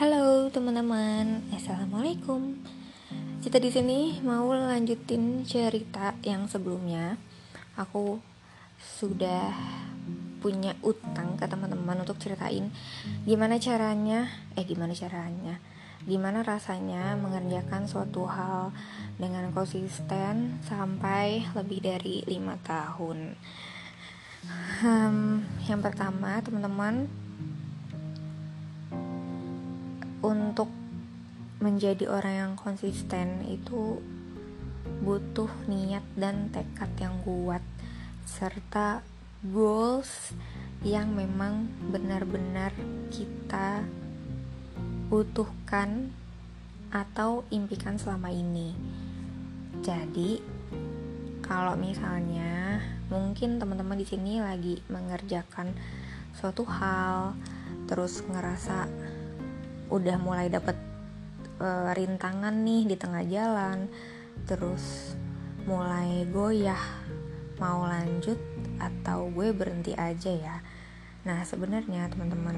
Halo teman-teman, assalamualaikum. Kita di sini mau lanjutin cerita yang sebelumnya. Aku sudah punya utang ke teman-teman untuk ceritain gimana caranya, eh gimana caranya, gimana rasanya mengerjakan suatu hal dengan konsisten sampai lebih dari lima tahun. Hmm, yang pertama teman-teman untuk menjadi orang yang konsisten itu butuh niat dan tekad yang kuat serta goals yang memang benar-benar kita butuhkan atau impikan selama ini. Jadi, kalau misalnya mungkin teman-teman di sini lagi mengerjakan suatu hal terus ngerasa udah mulai dapet uh, rintangan nih di tengah jalan terus mulai goyah mau lanjut atau gue berhenti aja ya. Nah sebenarnya teman-teman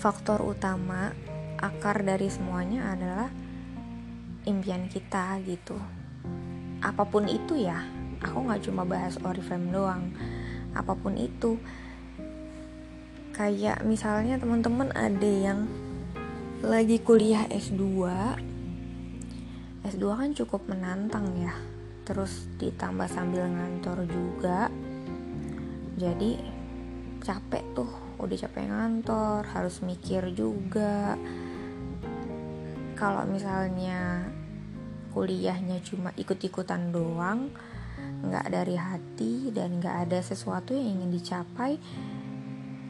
faktor utama akar dari semuanya adalah impian kita gitu. Apa pun itu ya aku nggak cuma bahas oriflame doang. Apa pun itu kayak misalnya teman-teman ada yang lagi kuliah S2 S2 kan cukup menantang ya. Terus ditambah sambil ngantor juga. Jadi capek tuh udah capek ngantor harus mikir juga. Kalau misalnya kuliahnya cuma ikut-ikutan doang nggak dari hati dan nggak ada sesuatu yang ingin dicapai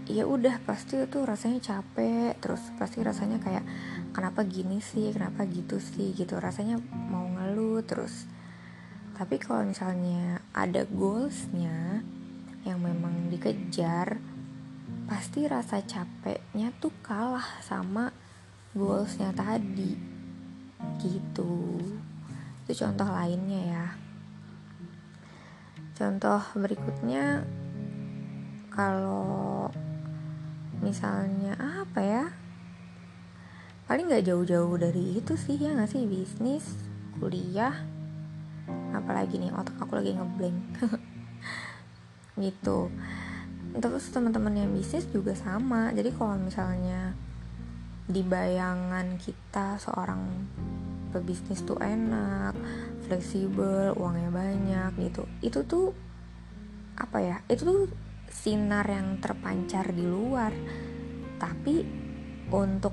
ya udah pasti itu rasanya capek terus pasti rasanya kayak kenapa gini sih? Kenapa gitu sih? Gitu. Rasanya mau ngeluh terus. Tapi kalau misalnya ada goalsnya yang memang dikejar pasti rasa capeknya tuh kalah sama goalsnya tadi. Gitu. Itu contoh lainnya ya. Contoh berikutnya kalau misalnya apa ya? Paling nggak jauh-jauh dari itu sih ya nggak sih? Bisnis kuliah apalagi nih otak aku lagi ngeblank. Gitu. Terus teman-teman yang bisnis juga sama. Jadi kalau misalnya di bayangan kita seorang pebisnis tuh enak fleksibel uangnya banyak gitu. Itu tuh apa ya? Itu tuh sinar yang terpancar di luar. Tapi untuk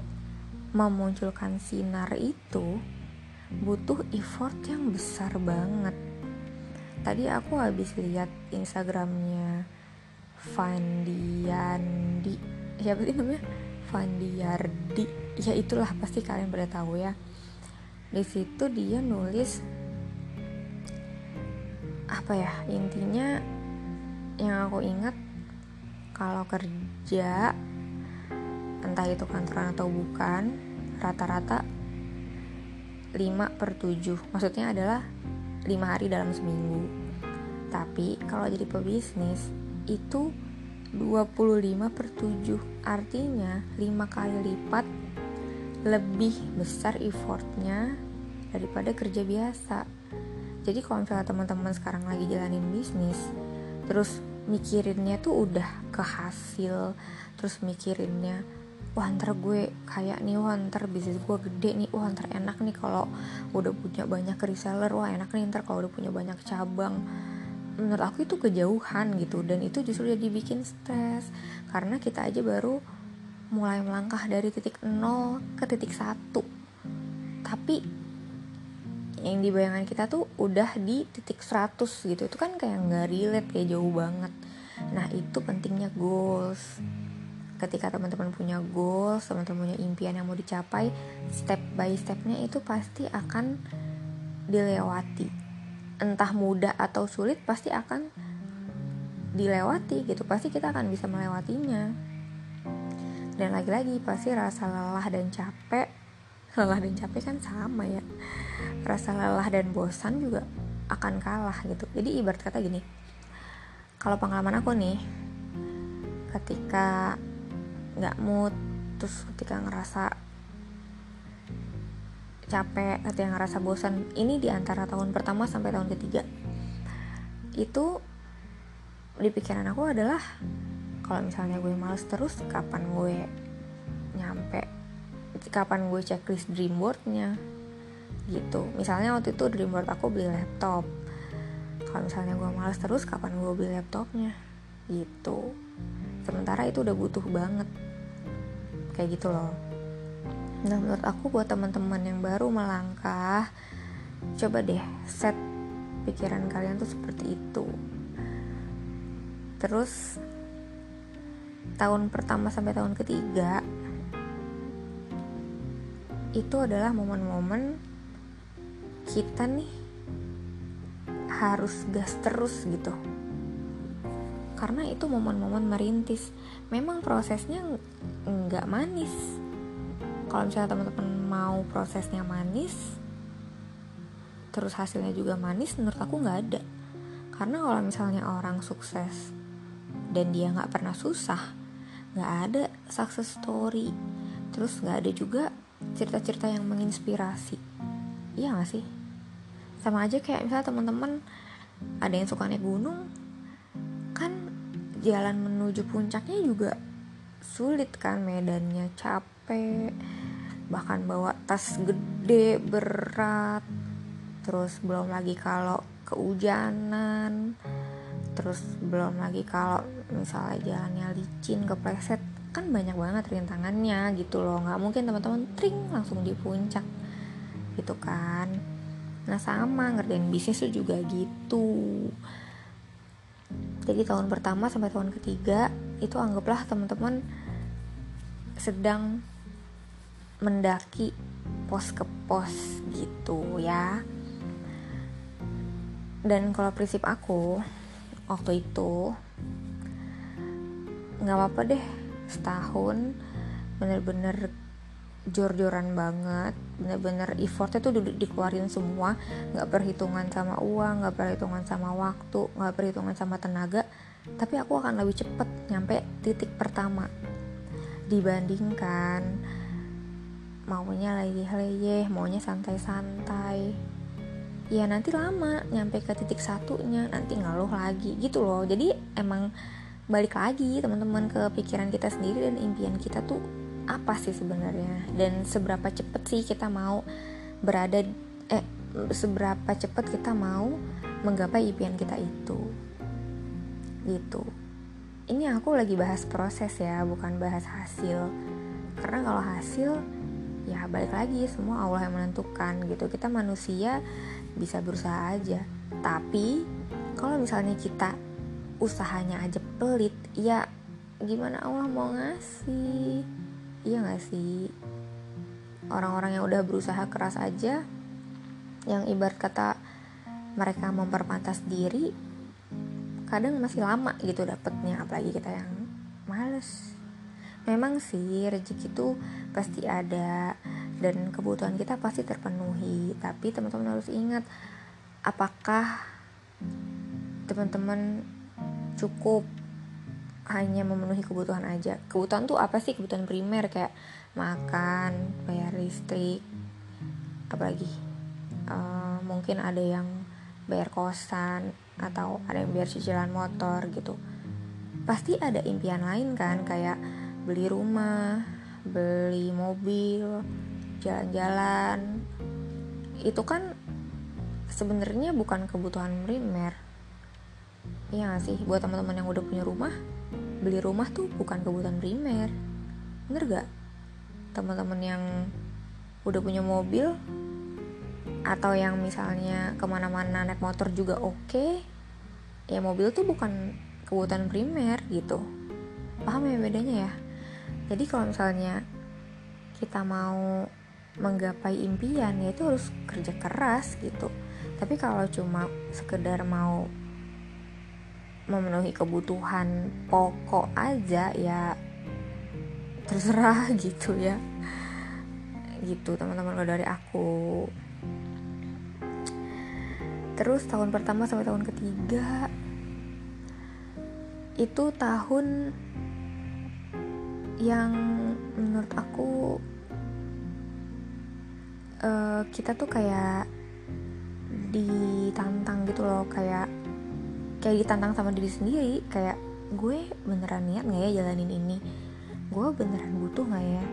memunculkan sinar itu butuh effort yang besar banget. Tadi aku habis lihat instagramnya Fandiandi. Siapa sih namanya? Fandiardi. Ya itulah pasti kalian pada tahu ya. Di situ dia nulis apa ya intinya yang aku ingat kalau kerja entah itu kantoran atau bukan rata-rata 5 per 7 maksudnya adalah 5 hari dalam seminggu. Tapi kalau jadi pebisnis itu 25 per 7 artinya 5 kali lipat lebih besar effortnya daripada kerja biasa. Jadi kalau misalnya teman-teman sekarang lagi jalanin bisnis terus mikirinnya tuh udah ke hasil terus mikirinnya wah ntar gue kayak nih wah ntar bisnis gue gede nih wah ntar enak nih kalau udah punya banyak reseller wah enak nih ntar kalau udah punya banyak cabang. Menurut aku itu kejauhan gitu dan itu justru jadi bikin stres karena kita aja baru mulai melangkah dari titik nol ke titik satu. Tapi yang di bayangan kita tuh udah di titik 100 gitu itu kan kayak nggak relate kayak jauh banget nah itu pentingnya goals. Ketika teman-teman punya goals teman-teman punya impian yang mau dicapai step by stepnya itu pasti akan dilewati. Entah mudah atau sulit pasti akan dilewati gitu. Pasti kita akan bisa melewatinya. Dan lagi-lagi pasti rasa lelah dan capek lelah dan capek kan sama ya. Rasa lelah dan bosan juga akan kalah gitu. Jadi ibarat kata gini kalau pengalaman aku nih ketika nggak mood terus ketika ngerasa capek yang ngerasa bosan ini di antara tahun pertama sampai tahun ketiga itu di pikiran aku adalah kalau misalnya gue males terus kapan gue nyampe kapan gue checklist dreamboardnya gitu. Misalnya waktu itu dreamboard aku beli laptop kalau misalnya gue males terus kapan gue beli laptopnya? Gitu. Sementara itu udah butuh banget. Kayak gitu loh. Nah menurut aku buat teman-teman yang baru melangkah Coba deh set pikiran kalian tuh seperti itu. Terus tahun pertama sampai tahun ketiga Itu adalah momen-momen kita nih harus gas terus gitu. Karena itu momen-momen merintis. Memang prosesnya nggak manis. Kalau misalnya teman-teman mau prosesnya manis terus hasilnya juga manis menurut aku nggak ada. Karena kalau misalnya orang sukses dan dia nggak pernah susah nggak ada success story. Terus nggak ada juga cerita-cerita yang menginspirasi. Iya gak sih sama aja kayak misalnya teman-teman ada yang suka naik gunung kan jalan menuju puncaknya juga sulit kan medannya capek bahkan bawa tas gede berat terus belum lagi kalau keujanan terus belum lagi kalau misalnya jalannya licin kepleset kan banyak banget rintangannya gitu loh. Nggak mungkin teman-teman tring langsung di puncak gitu kan nah sama ngerjain bisnis tuh juga gitu. Jadi tahun pertama sampai tahun ketiga itu anggaplah teman-teman sedang mendaki pos ke pos gitu ya. Dan kalau prinsip aku waktu itu nggak apa-apa deh setahun bener-bener jor-joran banget bener-bener effortnya tuh di dikeluarin semua. Nggak perhitungan sama uang nggak perhitungan sama waktu nggak perhitungan sama tenaga. Tapi aku akan lebih cepet nyampe titik pertama. Dibandingkan maunya leyeh-leyeh maunya santai-santai. Ya nanti lama nyampe ke titik satunya nanti ngeluh lagi gitu loh. Jadi emang balik lagi teman-teman ke pikiran kita sendiri dan impian kita tuh apa sih sebenarnya? Dan seberapa cepet sih kita mau berada eh seberapa cepet kita mau menggapai impian kita itu? Gitu. Ini aku lagi bahas proses ya bukan bahas hasil. Karena kalau hasil ya balik lagi semua Allah yang menentukan gitu. Kita manusia bisa berusaha aja. Tapi kalau misalnya kita usahanya aja pelit ya gimana Allah mau ngasih iya gak sih? Orang-orang yang udah berusaha keras aja yang ibarat kata mereka memperpantas diri kadang masih lama gitu dapetnya apalagi kita yang males. Memang sih rezeki itu pasti ada dan kebutuhan kita pasti terpenuhi. Tapi teman-teman harus ingat apakah teman-teman cukup hanya memenuhi kebutuhan aja. Kebutuhan tuh apa sih? Kebutuhan primer kayak makan bayar listrik apalagi uh, mungkin ada yang bayar kosan atau ada yang bayar cicilan motor gitu. Pasti ada impian lain kan kayak beli rumah beli mobil jalan-jalan. Itu kan sebenarnya bukan kebutuhan primer. Iya gak sih? Buat teman-teman yang udah punya rumah beli rumah tuh bukan kebutuhan primer. Bener gak? Teman-teman yang udah punya mobil atau yang misalnya ke mana-mana naik motor juga oke okay, ya mobil tuh bukan kebutuhan primer gitu. Paham ya bedanya ya? Jadi kalau misalnya kita mau menggapai impian ya itu harus kerja keras gitu. Tapi kalau cuma sekedar mau memenuhi kebutuhan pokok aja ya terserah gitu ya. Gitu teman-teman kalau dari aku. Terus tahun pertama sampai tahun ketiga itu tahun yang menurut aku uh, kita tuh kayak ditantang gitu loh kayak kayak ditantang sama diri sendiri. Kayak gue beneran niat nggak ya jalanin ini? Gue beneran butuh nggak ya?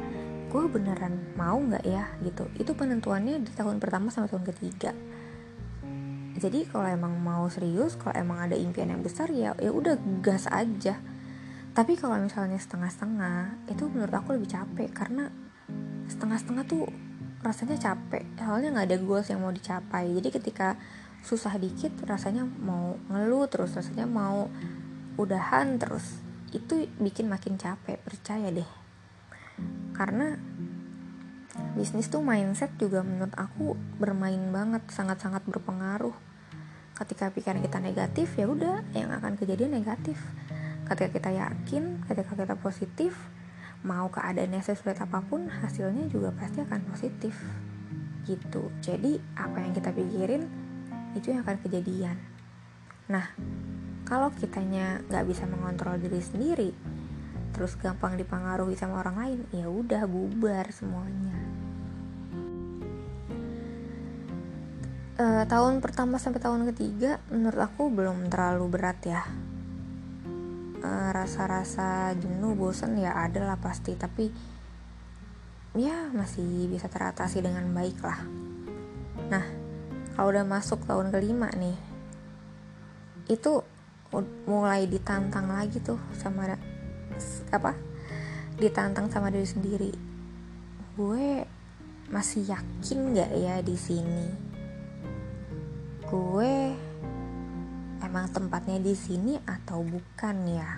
Gue beneran mau nggak ya? Gitu. Itu penentuannya di tahun pertama sampai tahun ketiga. Jadi kalau emang mau serius kalau emang ada impian yang besar ya ya udah gas aja. Tapi kalau misalnya setengah-setengah itu menurut aku lebih capek. Karena setengah-setengah tuh rasanya capek. Soalnya nggak ada goals yang mau dicapai. Jadi ketika susah dikit rasanya mau ngeluh terus rasanya mau udahan terus itu bikin makin capek percaya deh. Karena bisnis tuh mindset juga menurut aku bermain banget sangat-sangat berpengaruh. Ketika pikiran kita negatif ya udah yang akan kejadian negatif. Ketika kita yakin ketika kita positif mau keadaannya sesulit apa pun hasilnya juga pasti akan positif. Gitu. Jadi apa yang kita pikirin itu yang akan kejadian. Nah kalau kitanya nggak bisa mengontrol diri sendiri terus gampang dipengaruhi sama orang lain ya udah bubar semuanya. Uh, tahun pertama sampai tahun ketiga menurut aku belum terlalu berat ya. Eh, rasa-rasa uh, jenuh bosan ya ada lah pasti tapi ya masih bisa teratasi dengan baik lah. Nah kalau udah masuk tahun kelima nih itu mulai ditantang lagi tuh sama apa? Ditantang sama diri sendiri. Gue masih yakin gak ya di sini? Gue emang tempatnya di sini atau bukan ya?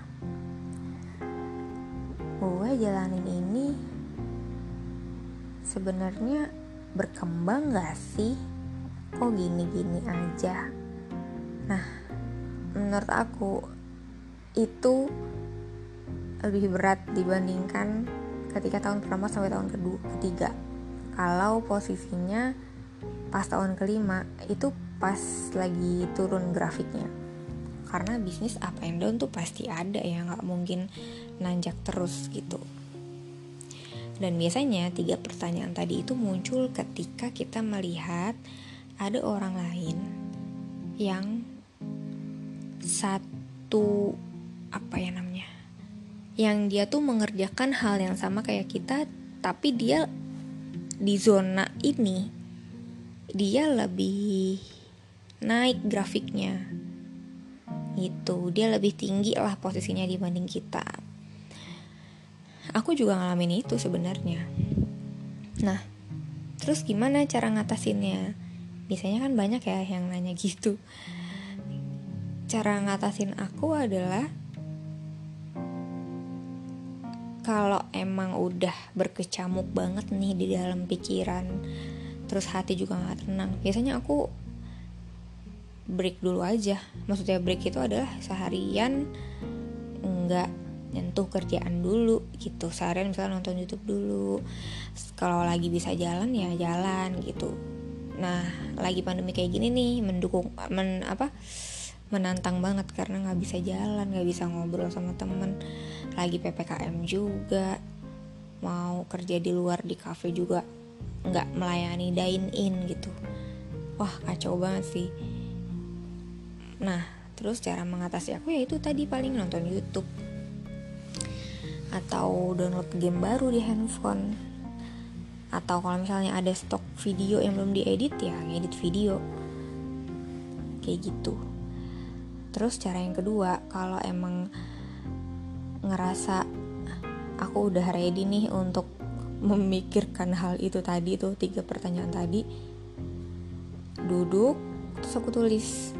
Gue jalanin ini sebenarnya berkembang gak sih kok gini-gini aja. Nah menurut aku itu lebih berat dibandingkan ketika tahun pertama sampai tahun kedua ketiga. Kalau posisinya pas tahun kelima itu pas lagi turun grafiknya. Karena bisnis up and down tuh pasti ada ya nggak mungkin nanjak terus gitu. Dan biasanya tiga pertanyaan tadi itu muncul ketika kita melihat ada orang lain yang satu apa ya namanya yang dia tuh mengerjakan hal yang sama kayak kita tapi dia di zona ini. Dia lebih naik grafiknya. Gitu dia lebih tinggi lah posisinya dibanding kita. Aku juga ngalamin itu sebenarnya. Nah terus gimana cara ngatasinnya biasanya kan banyak ya yang nanya gitu. Cara ngatasin aku adalah kalau emang udah berkecamuk banget nih di dalam pikiran terus hati juga nggak tenang biasanya aku break dulu aja. Maksudnya break itu adalah seharian nggak nyentuh kerjaan dulu gitu. Seharian misalnya nonton YouTube dulu. Kalau lagi bisa jalan ya jalan gitu nah lagi pandemi kayak gini nih mendukung men apa menantang banget karena nggak bisa jalan nggak bisa ngobrol sama temen. Lagi ppkm juga mau kerja di luar di cafe juga nggak melayani dine in gitu. Wah kacau banget sih. Nah, terus cara mengatasi aku ya itu tadi paling nonton YouTube atau download game baru di handphone atau kalau misalnya ada stok video yang belum diedit ya ngedit video. Kayak gitu. Terus cara yang kedua kalau emang ngerasa aku udah ready nih untuk memikirkan hal itu tadi tuh tiga pertanyaan tadi duduk terus aku tulis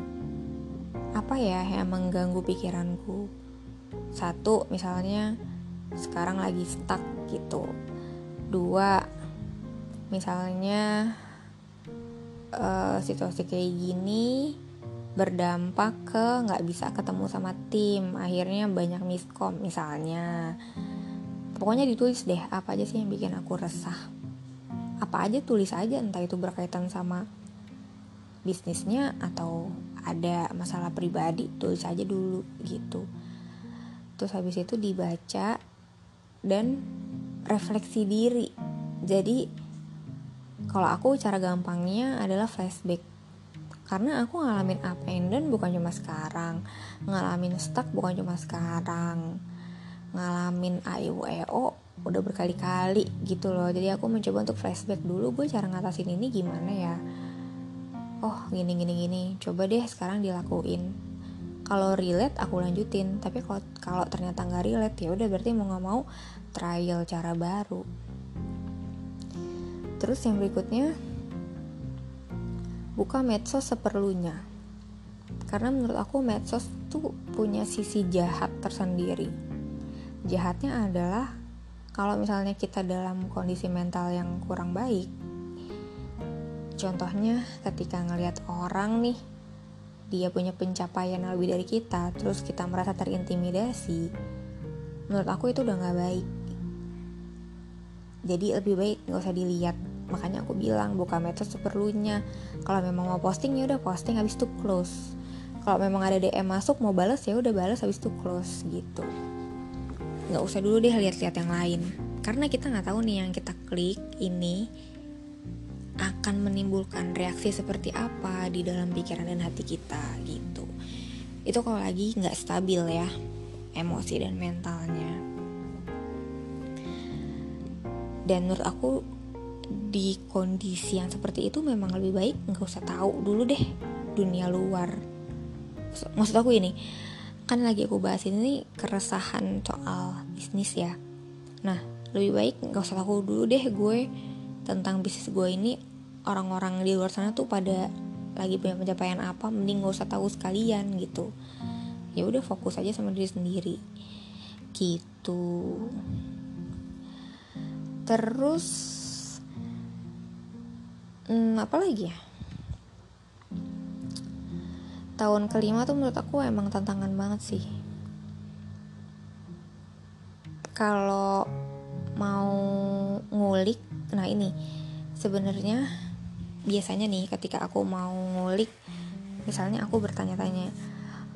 apa ya yang mengganggu pikiranku? Satu misalnya sekarang lagi stuck gitu. Dua misalnya uh, situasi kayak gini berdampak ke nggak bisa ketemu sama tim. Akhirnya banyak miskom misalnya. Pokoknya ditulis deh apa aja sih yang bikin aku resah? Apa aja tulis aja entah itu berkaitan sama bisnisnya atau ada masalah pribadi tulis aja dulu gitu. Terus habis itu dibaca dan refleksi diri. Jadi kalau aku cara gampangnya adalah flashback. Karena aku ngalamin up and down bukan cuma sekarang. Ngalamin stuck bukan cuma sekarang. Ngalamin AIWEO udah berkali-kali gitu loh. Jadi aku mencoba untuk flashback dulu gue cara ngatasin ini gimana ya? Oh gini gini gini. Coba deh sekarang dilakuin. Kalau relate aku lanjutin. Tapi kalau kalau ternyata nggak relate ya udah berarti mau nggak mau trial cara baru terus yang berikutnya buka medsos seperlunya. Karena menurut aku medsos tuh punya sisi jahat tersendiri. Jahatnya adalah kalau misalnya kita dalam kondisi mental yang kurang baik contohnya ketika ngelihat orang nih dia punya pencapaian lebih dari kita terus kita merasa terintimidasi menurut aku itu udah gak baik. Jadi lebih baik nggak usah dilihat makanya aku bilang buka medsos seperlunya. Kalau memang mau posting ya udah posting habis itu close. Kalau memang ada DM masuk mau balas ya udah balas habis itu close gitu. Nggak usah dulu deh lihat-lihat yang lain. Karena kita nggak tahu nih yang kita klik ini akan menimbulkan reaksi seperti apa di dalam pikiran dan hati kita gitu. Itu kalau lagi nggak stabil ya emosi dan mentalnya. Dan menurut aku di kondisi yang seperti itu memang lebih baik nggak usah tahu dulu deh dunia luar. Maksud aku ini kan lagi aku bahas ini keresahan soal bisnis ya. Nah lebih baik nggak usah tahu dulu deh gue tentang bisnis gue ini. Orang-orang di luar sana tuh pada lagi punya pencapaian apa mending nggak usah tahu sekalian gitu. Ya udah fokus aja sama diri sendiri. Gitu. Terus hmm, apa lagi ya? Tahun kelima tuh menurut aku emang tantangan banget sih. Kalau mau ngulik nah ini sebenarnya biasanya nih ketika aku mau ngulik misalnya aku bertanya-tanya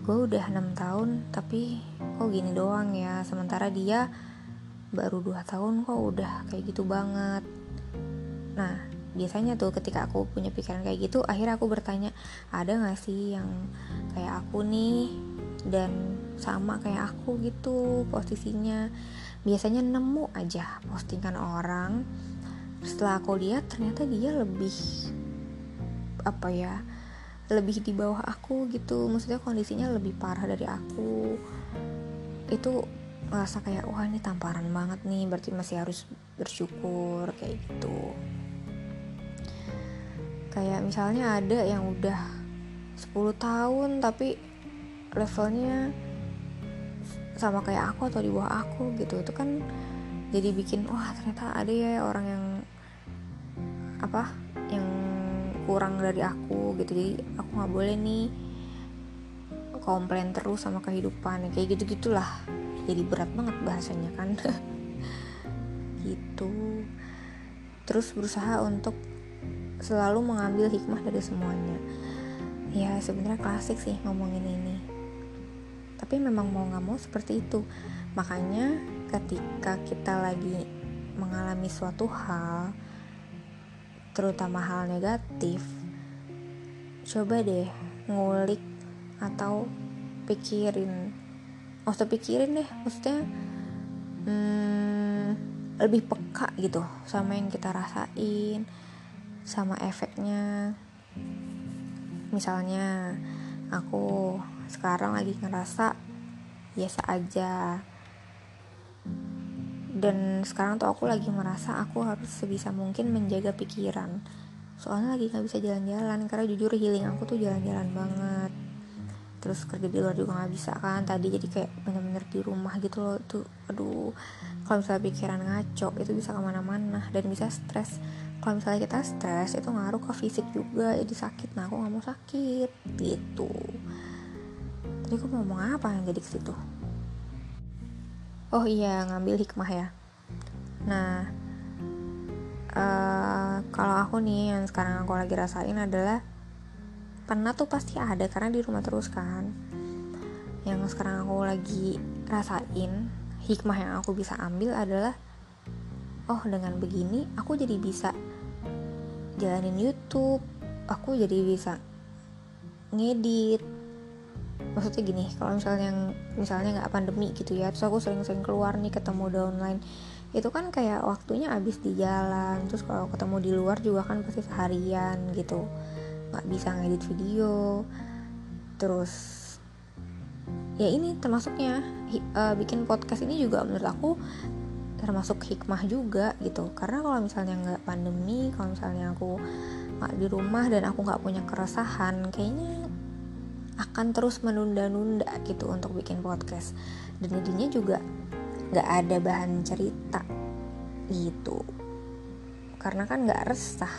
gue udah enam tahun tapi kok gini doang ya? Sementara dia baru dua tahun kok udah kayak gitu banget. Nah biasanya tuh ketika aku punya pikiran kayak gitu akhirnya aku bertanya ada gak sih yang kayak aku nih? Dan sama kayak aku gitu posisinya. Biasanya nemu aja postingan orang. Setelah aku lihat ternyata dia lebih apa ya lebih di bawah aku gitu. Maksudnya kondisinya lebih parah dari aku. Itu merasa kayak wah ini tamparan banget nih berarti masih harus bersyukur kayak gitu kayak misalnya ada yang udah 10 tahun tapi levelnya sama kayak aku atau di bawah aku gitu. Itu kan jadi bikin wah ternyata ada ya orang yang apa yang kurang dari aku gitu. Jadi aku nggak boleh nih komplain terus sama kehidupan kayak gitu gitulah jadi berat banget bahasanya kan. Gitu. Terus berusaha untuk selalu mengambil hikmah dari semuanya. Ya sebenarnya klasik sih ngomongin ini. Tapi memang mau nggak mau seperti itu. Makanya ketika kita lagi mengalami suatu hal terutama hal negatif coba deh ngulik atau pikirin. Maksudnya pikirin deh maksudnya hmm, lebih peka gitu sama yang kita rasain sama efeknya. Misalnya aku sekarang lagi ngerasa biasa aja. Dan sekarang tuh aku lagi merasa aku harus sebisa mungkin menjaga pikiran. Soalnya lagi nggak bisa jalan-jalan karena jujur healing aku tuh jalan-jalan banget. Terus kerja di luar juga nggak bisa kan tadi jadi kayak bener-bener di rumah gitu loh tuh aduh. Kalau misalnya pikiran ngaco itu bisa ke mana-mana dan bisa stres kalau misalnya kita stres itu ngaruh ke fisik juga jadi sakit. Nah aku nggak mau sakit gitu. Tadi aku mau ngomong apa yang jadi ke situ? Oh iya ngambil hikmah ya. Nah uh, kalau aku nih yang sekarang aku lagi rasain adalah pernah tuh pasti ada karena di rumah terus kan. Yang sekarang aku lagi rasain hikmah yang aku bisa ambil adalah oh dengan begini aku jadi bisa jalanin YouTube aku jadi bisa ngedit. Maksudnya gini kalau misalnya yang misalnya nggak pandemi gitu ya terus aku sering-sering keluar nih ketemu downline itu kan kayak waktunya habis di jalan terus kalau ketemu di luar juga kan pasti seharian gitu. Nggak bisa ngedit video terus ya ini termasuknya uh, bikin podcast ini juga menurut aku termasuk hikmah juga gitu. Karena kalau misalnya nggak pandemi kalau misalnya aku nggak di rumah dan aku nggak punya keresahan kayaknya akan terus menunda-nunda gitu untuk bikin podcast. Dan jadinya juga nggak ada bahan cerita gitu. Karena kan nggak resah.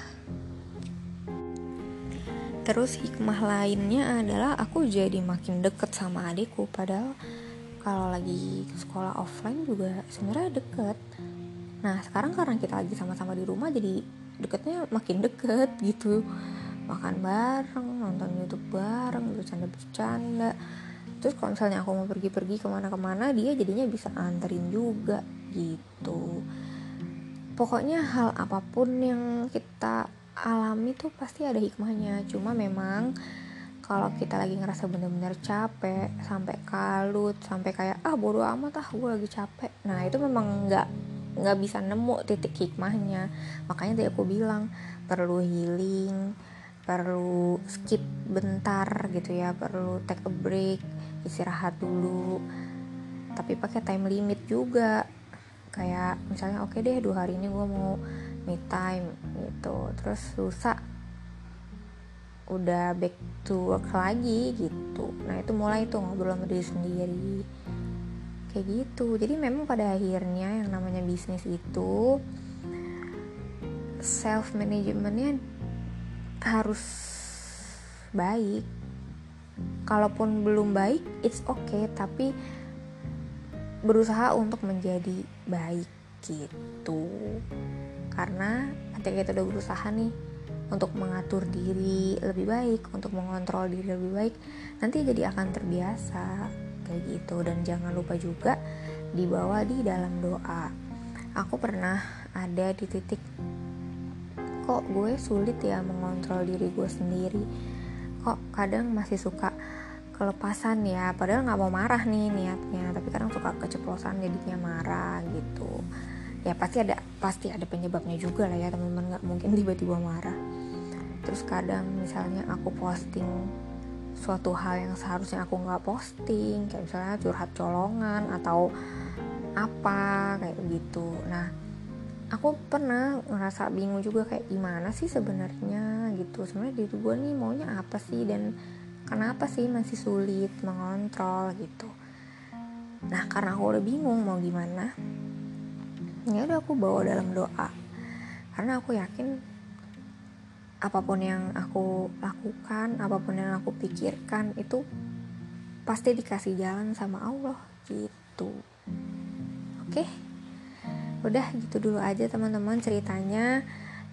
Terus hikmah lainnya adalah aku jadi makin deket sama adikku padahal kalau lagi sekolah offline juga sebenarnya deket. Nah sekarang karena kita lagi sama-sama di rumah jadi deketnya makin deket gitu. Makan bareng nonton YouTube bareng bercanda-bercanda. Terus kalau misalnya aku mau pergi-pergi ke mana-kemana dia jadinya bisa anterin juga gitu. Pokoknya hal apa pun yang kita alami tuh pasti ada hikmahnya. Cuma memang kalau kita lagi ngerasa bener-bener capek sampai kalut sampai kayak ah bodoh amat ah gue lagi capek. Nah itu memang nggak nggak bisa nemu titik hikmahnya. Makanya tadi aku bilang perlu healing perlu skip bentar gitu ya perlu take a break istirahat dulu. Tapi pakai time limit juga. Kayak misalnya oke okay deh dua hari ini gue mau me time gitu. Terus susah udah back to work lagi gitu. Nah itu mulai tuh ngobrol sama diri sendiri. Kayak gitu. Jadi memang pada akhirnya yang namanya bisnis itu self managementnya harus baik. Kalaupun belum baik it's okay. Tapi berusaha untuk menjadi baik gitu. Karena ketika kita udah berusaha nih untuk mengatur diri lebih baik, untuk mengontrol diri lebih baik, nanti jadi akan terbiasa kayak gitu. Dan jangan lupa juga dibawa di dalam doa. Aku pernah ada di titik kok gue sulit ya mengontrol diri gue sendiri. Kok kadang masih suka kelepasan ya, padahal nggak mau marah nih niatnya, tapi kadang suka keceplosan jadinya marah gitu. Ya pasti ada pasti ada penyebabnya juga lah ya teman-teman. Nggak mungkin tiba-tiba marah terus kadang misalnya aku posting suatu hal yang seharusnya aku nggak posting kayak misalnya curhat colongan atau apa kayak gitu. Nah aku pernah ngerasa bingung juga kayak gimana sih sebenarnya gitu. Sebenarnya diri gue nih maunya apa sih dan kenapa sih masih sulit mengontrol gitu. Nah karena aku udah bingung mau gimana ya udah aku bawa dalam doa. Karena aku yakin apa pun yang aku lakukan apa pun yang aku pikirkan itu pasti dikasih jalan sama Allah gitu. Oke? Udah gitu dulu aja teman-teman ceritanya.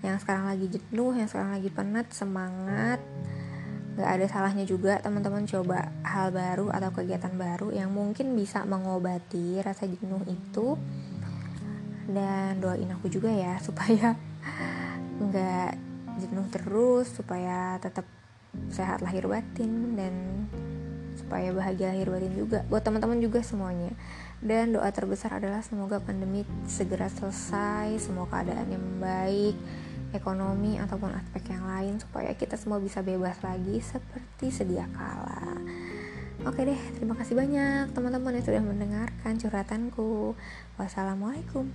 Yang sekarang lagi jenuh yang sekarang lagi penat semangat. Gak ada salahnya juga teman-teman coba hal baru atau kegiatan baru yang mungkin bisa mengobati rasa jenuh itu. Dan doain aku juga ya supaya nggak jenuh terus supaya tetap sehat lahir batin dan supaya bahagia lahir batin juga buat teman-teman juga semuanya dan doa terbesar adalah semoga pandemi segera selesai semoga keadaannya membaik ekonomi ataupun aspek yang lain supaya kita semua bisa bebas lagi seperti sedia kala. Oke deh, terima kasih banyak teman-teman yang sudah mendengarkan curhatanku. Wassalamualaikum.